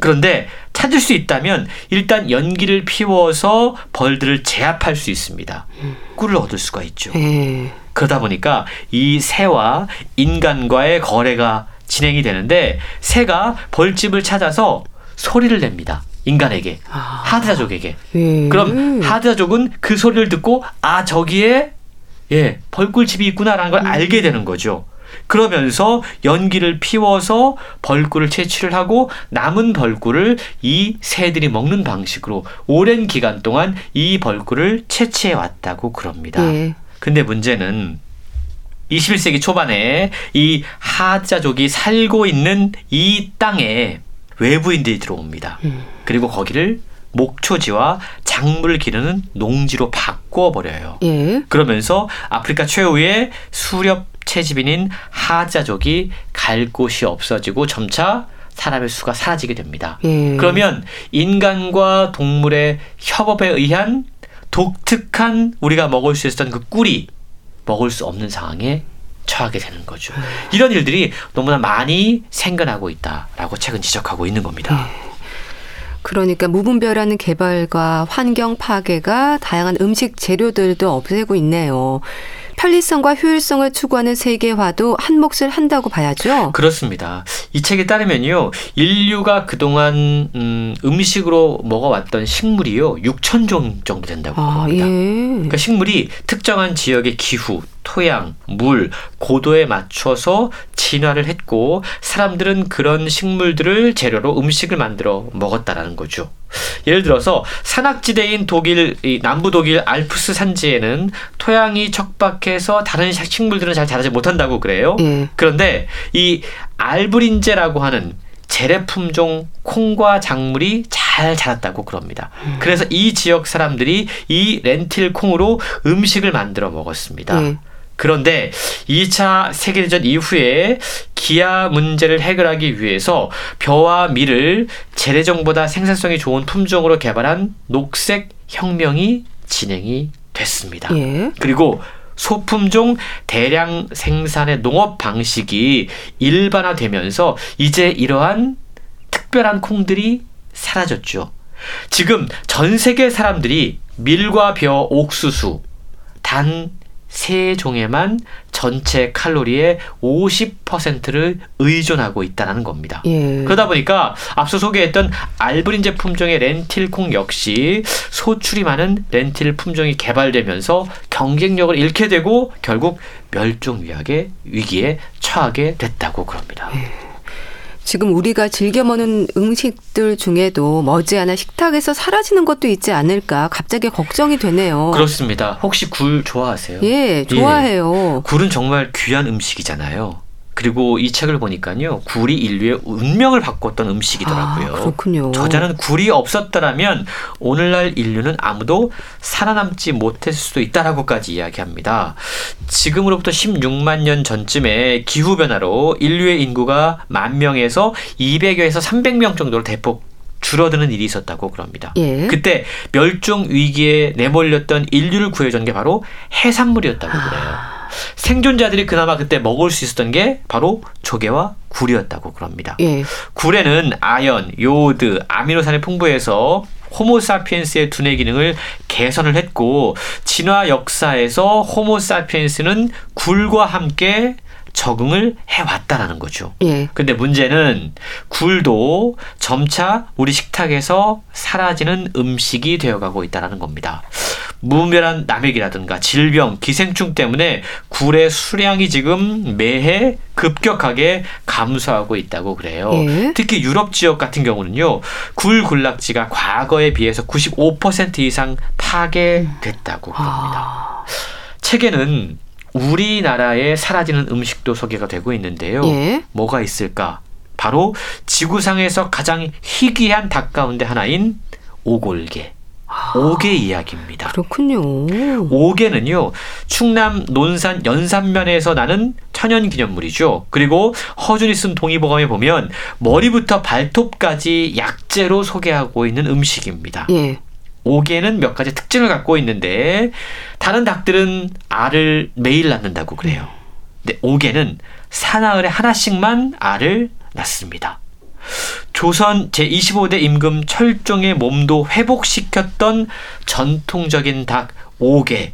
그런데 찾을 수 있다면 일단 연기를 피워서 벌들을 제압할 수 있습니다. 꿀을 얻을 수가 있죠. 예. 그러다 보니까 이 새와 인간과의 거래가 진행이 되는데 새가 벌집을 찾아서 소리를 냅니다. 인간에게 아. 하드자족에게. 예. 그럼 하드자족은 그 소리를 듣고 아 저기에 예 벌꿀집이 있구나라는 걸 음. 알게 되는 거죠. 그러면서 연기를 피워서 벌꿀을 채취를 하고 남은 벌꿀을 이 새들이 먹는 방식으로 오랜 기간 동안 이 벌꿀을 채취해 왔다고 그럽니다. 네. 근데 문제는 21세기 초반에 이 하자족이 살고 있는 이 땅에 외부인들이 들어옵니다. 음. 그리고 거기를 목초지와 작물을 기르는 농지로 바꿔 버려요. 예. 그러면서 아프리카 최후의 수렵 채집인인 하자족이 갈 곳이 없어지고 점차 사람의 수가 사라지게 됩니다. 예. 그러면 인간과 동물의 협업에 의한 독특한 우리가 먹을 수 있었던 그 꿀이 먹을 수 없는 상황에 처하게 되는 거죠. 음. 이런 일들이 너무나 많이 생겨나고 있다라고 책은 지적하고 있는 겁니다. 예. 그러니까 무분별한 개발과 환경 파괴가 다양한 음식 재료들도 없애고 있네요. 편리성과 효율성을 추구하는 세계화도 한 몫을 한다고 봐야죠. 그렇습니다. 이 책에 따르면요. 인류가 그동안 음, 음식으로 먹어왔던 식물이요. 6천 종 정도 된다고 아, 합니다. 예. 그러니까 식물이 특정한 지역의 기후, 토양, 물, 고도에 맞춰서 진화를 했고 사람들은 그런 식물들을 재료로 음식을 만들어 먹었다라는 거죠. 예를 들어서 산악지대인 독일 남부 독일 알프스 산지에는 토양이 척박해 서 다른 식물들은 잘 자라지 못한다고 그래요. 예. 그런데 이 알브린제라고 하는 재래 품종 콩과 작물이 잘 자랐다고 그럽니다. 음. 그래서 이 지역 사람들이 이 렌틸 콩으로 음식을 만들어 먹었습니다. 예. 그런데 2차 세계대전 이후에 기아 문제를 해결하기 위해서 벼와 밀을 재래종보다 생산성이 좋은 품종으로 개발한 녹색 혁명이 진행이 됐습니다. 예. 그리고 소품종 대량 생산의 농업 방식이 일반화되면서 이제 이러한 특별한 콩들이 사라졌죠. 지금 전 세계 사람들이 밀과 벼, 옥수수, 단 세 종에만 전체 칼로리의 50%를 의존하고 있다는 겁니다. 예. 그러다 보니까 앞서 소개했던 알브린 제 품종의 렌틸콩 역시 소출이 많은 렌틸 품종이 개발되면서 경쟁력을 잃게 되고 결국 멸종 위기에 위기에 처하게 됐다고 그럽니다. 예. 지금 우리가 즐겨 먹는 음식들 중에도 머지않아 식탁에서 사라지는 것도 있지 않을까 갑자기 걱정이 되네요. 그렇습니다. 혹시 굴 좋아하세요? 예, 좋아해요. 예. 굴은 정말 귀한 음식이잖아요. 그리고 이 책을 보니까요 굴이 인류의 운명을 바꿨던 음식이더라고요. 아, 그렇군요. 저자는 굴이 없었더라면 오늘날 인류는 아무도 살아남지 못했을 수도 있다라고까지 이야기합니다. 지금으로부터 16만 년 전쯤에 기후 변화로 인류의 인구가 만 명에서 200여에서 300명 정도로 대폭 줄어드는 일이 있었다고 그럽니다. 예. 그때 멸종 위기에 내몰렸던 인류를 구해준 게 바로 해산물이었다고 그래요. 아. 생존자들이 그나마 그때 먹을 수 있었던 게 바로 조개와 굴이었다고 그럽니다. 예. 굴에는 아연, 요오드, 아미노산이 풍부해서 호모사피엔스의 두뇌 기능을 개선을 했고 진화 역사에서 호모사피엔스는 굴과 함께 적응을 해왔다라는 거죠. 예. 근데 문제는 굴도 점차 우리 식탁에서 사라지는 음식이 되어가고 있다라는 겁니다. 무멸한 남획이라든가 질병, 기생충 때문에 굴의 수량이 지금 매해 급격하게 감소하고 있다고 그래요. 예. 특히 유럽 지역 같은 경우는요, 굴 군락지가 과거에 비해서 95% 이상 파괴됐다고 합니다. 아. 책에는 우리나라에 사라지는 음식도 소개가 되고 있는데요. 예. 뭐가 있을까? 바로 지구상에서 가장 희귀한 닭 가운데 하나인 오골개. 오개 이야기입니다. 그렇군요. 오개는요, 충남 논산 연산면에서 나는 천연 기념물이죠. 그리고 허준이 쓴 동의보감에 보면 머리부터 발톱까지 약재로 소개하고 있는 음식입니다. 예. 오개는 몇 가지 특징을 갖고 있는데 다른 닭들은 알을 매일 낳는다고 그래요. 근데 오개는 사나흘에 하나씩만 알을 낳습니다. 조선 제25대 임금 철종의 몸도 회복시켰던 전통적인 닭 5개.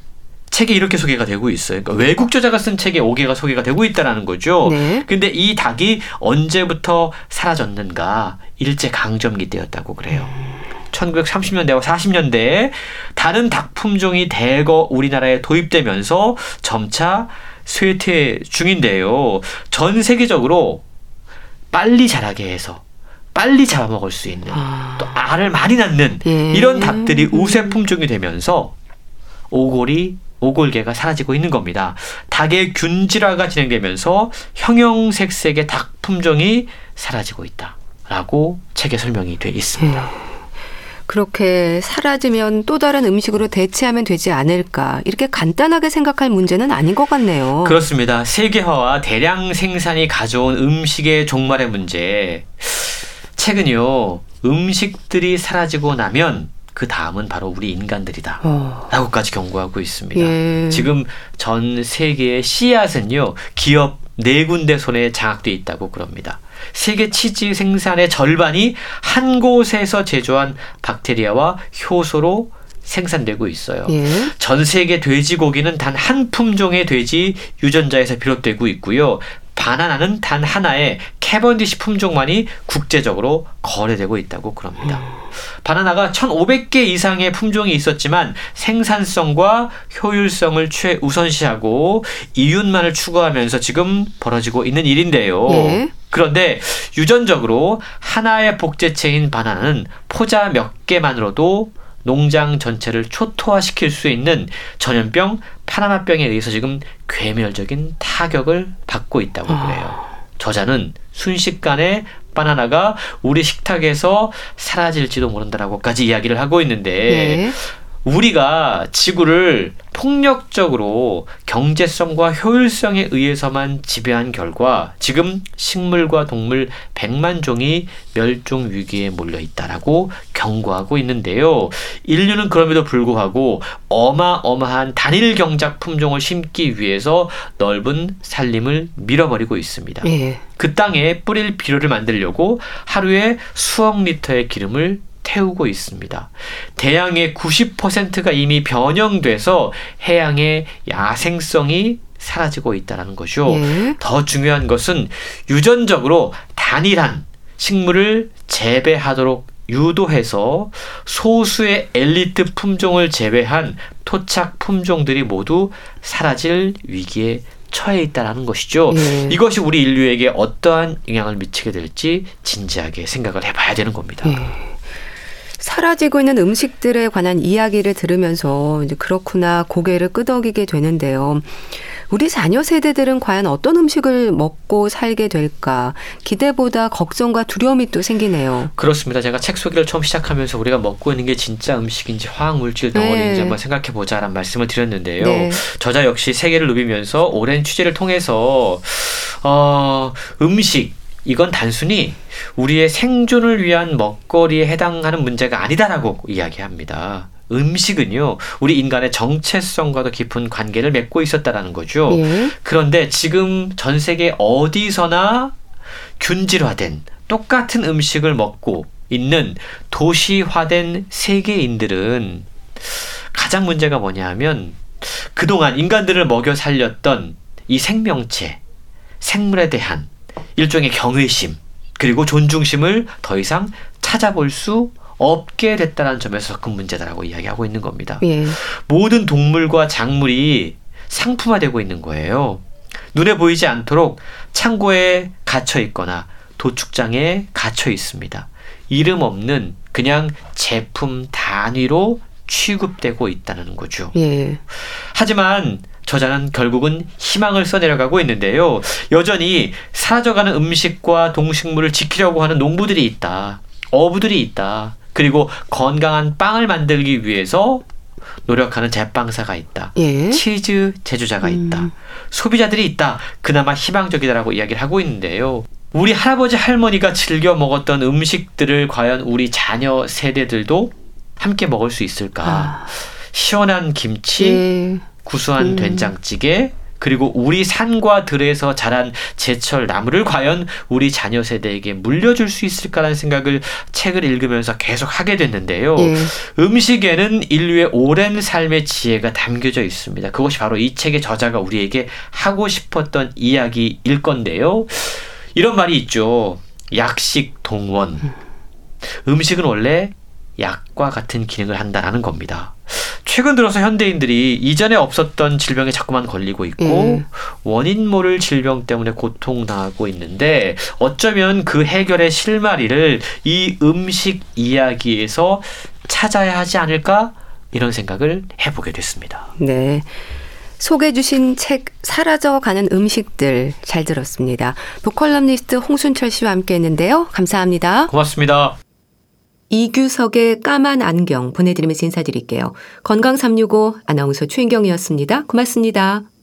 책에 이렇게 소개가 되고 있어요. 그러니까 외국 저자가 쓴 책에 5개가 소개가 되고 있다라는 거죠. 네. 근데 이 닭이 언제부터 사라졌는가? 일제 강점기 때였다고 그래요. 1930년대와 40년대에 다른 닭 품종이 대거 우리나라에 도입되면서 점차 쇠퇴 중인데요. 전 세계적으로 빨리 자라게 해서 빨리 잡아먹을 수 있는 아. 또 알을 많이 낳는 예. 이런 닭들이 우세 품종이 되면서 오골이 오골개가 사라지고 있는 겁니다. 닭의 균질화가 진행되면서 형형색색의 닭 품종이 사라지고 있다라고 책에 설명이 돼 있습니다. 예. 그렇게 사라지면 또 다른 음식으로 대체하면 되지 않을까 이렇게 간단하게 생각할 문제는 아닌 것 같네요. 그렇습니다. 세계화와 대량 생산이 가져온 음식의 종말의 문제. 최근요 음식들이 사라지고 나면 그 다음은 바로 우리 인간들이다. 어. 라고까지 경고하고 있습니다. 예. 지금 전 세계의 씨앗은요, 기업 네 군데 손에 장악돼 있다고 그럽니다. 세계 치즈 생산의 절반이 한 곳에서 제조한 박테리아와 효소로 생산되고 있어요. 예. 전 세계 돼지고기는 단 한 품종의 돼지 유전자에서 비롯되고 있고요. 바나나는 단 하나의 캐번디시 품종만이 국제적으로 거래되고 있다고 그럽니다. 바나나가 1,500개 이상의 품종이 있었지만 생산성과 효율성을 최우선시하고 이윤만을 추구하면서 지금 벌어지고 있는 일인데요. 네. 그런데 유전적으로 하나의 복제체인 바나나는 포자 몇 개만으로도 농장 전체를 초토화시킬 수 있는 전염병 파나마병에 의해서 지금 괴멸적인 타격을 받고 있다고 아. 그래요. 저자는 순식간에 바나나가 우리 식탁에서 사라질지도 모른다라고까지 이야기를 하고 있는데 네. 우리가 지구를 폭력적으로 경제성과 효율성에 의해서만 지배한 결과 지금 식물과 동물 100만 종이 멸종 위기에 몰려 있다라고 경고하고 있는데요. 인류는 그럼에도 불구하고 어마어마한 단일 경작 품종을 심기 위해서 넓은 산림을 밀어버리고 있습니다. 예. 그 땅에 뿌릴 비료를 만들려고 하루에 수억 리터의 기름을 태우고 있습니다. 대양의 90%가 이미 변형돼서 해양의 야생성이 사라지고 있다는 거죠. 예. 더 중요한 것은 유전적으로 단일한 식물을 재배하도록 유도해서 소수의 엘리트 품종을 제외한 토착 품종들이 모두 사라질 위기에 처해 있다라는 것이죠. 예. 이것이 우리 인류에게 어떠한 영향을 미치게 될지 진지하게 생각을 해봐야 되는 겁니다. 예. 사라지고 있는 음식들에 관한 이야기를 들으면서 이제 그렇구나 고개를 끄덕이게 되는데요. 우리 자녀 세대들은 과연 어떤 음식을 먹고 살게 될까 기대보다 걱정과 두려움이 또 생기네요. 그렇습니다. 제가 책 소개를 처음 시작하면서 우리가 먹고 있는 게 진짜 음식인지 화학 물질 덩어리인지 네. 한번 생각해 보자라는 말씀을 드렸는데요. 네. 저자 역시 세계를 누비면서 오랜 취재를 통해서 어, 음식 이건 단순히 우리의 생존을 위한 먹거리에 해당하는 문제가 아니다라고 이야기합니다. 음식은요, 우리 인간의 정체성과도 깊은 관계를 맺고 있었다라는 거죠. 예. 그런데 지금 전 세계 어디서나 균질화된 똑같은 음식을 먹고 있는 도시화된 세계인들은 가장 문제가 뭐냐 하면 그동안 인간들을 먹여 살렸던 이 생명체, 생물에 대한 일종의 경외심 그리고 존중심을 더 이상 찾아볼 수 없게 됐다는 점에서 큰 문제다라고 이야기하고 있는 겁니다. 예. 모든 동물과 작물이 상품화되고 있는 거예요. 눈에 보이지 않도록 창고에 갇혀 있거나 도축장에 갇혀 있습니다. 이름 없는 그냥 제품 단위로 취급되고 있다는 거죠. 예. 하지만 저자는 결국은 희망을 써내려가고 있는데요. 여전히 사라져가는 음식과 동식물을 지키려고 하는 농부들이 있다. 어부들이 있다. 그리고 건강한 빵을 만들기 위해서 노력하는 제빵사가 있다. 예. 치즈 제조자가 음. 있다. 소비자들이 있다. 그나마 희망적이다라고 이야기를 하고 있는데요. 우리 할아버지 할머니가 즐겨 먹었던 음식들을 과연 우리 자녀 세대들도 함께 먹을 수 있을까? 아. 시원한 김치, 예. 구수한 음. 된장찌개 그리고 우리 산과 들에서 자란 제철 나무를 과연 우리 자녀 세대에게 물려줄 수 있을까라는 생각을 책을 읽으면서 계속 하게 됐는데요. 예. 음식에는 인류의 오랜 삶의 지혜가 담겨져 있습니다. 그것이 바로 이 책의 저자가 우리에게 하고 싶었던 이야기일 건데요. 이런 말이 있죠. 약식 동원. 음식은 원래 약과 같은 기능을 한다라는 겁니다. 최근 들어서 현대인들이 이전에 없었던 질병에 자꾸만 걸리고 있고 음. 원인 모를 질병 때문에 고통당하고 있는데 어쩌면 그 해결의 실마리를 이 음식 이야기에서 찾아야 하지 않을까 이런 생각을 해보게 됐습니다. 네. 소개해 주신 책 사라져가는 음식들 잘 들었습니다. 북컬럼니스트 홍순철 씨와 함께 했는데요. 감사합니다. 고맙습니다. 이규석의 까만 안경 보내드리면서 인사드릴게요. 건강365 아나운서 최인경이었습니다. 고맙습니다.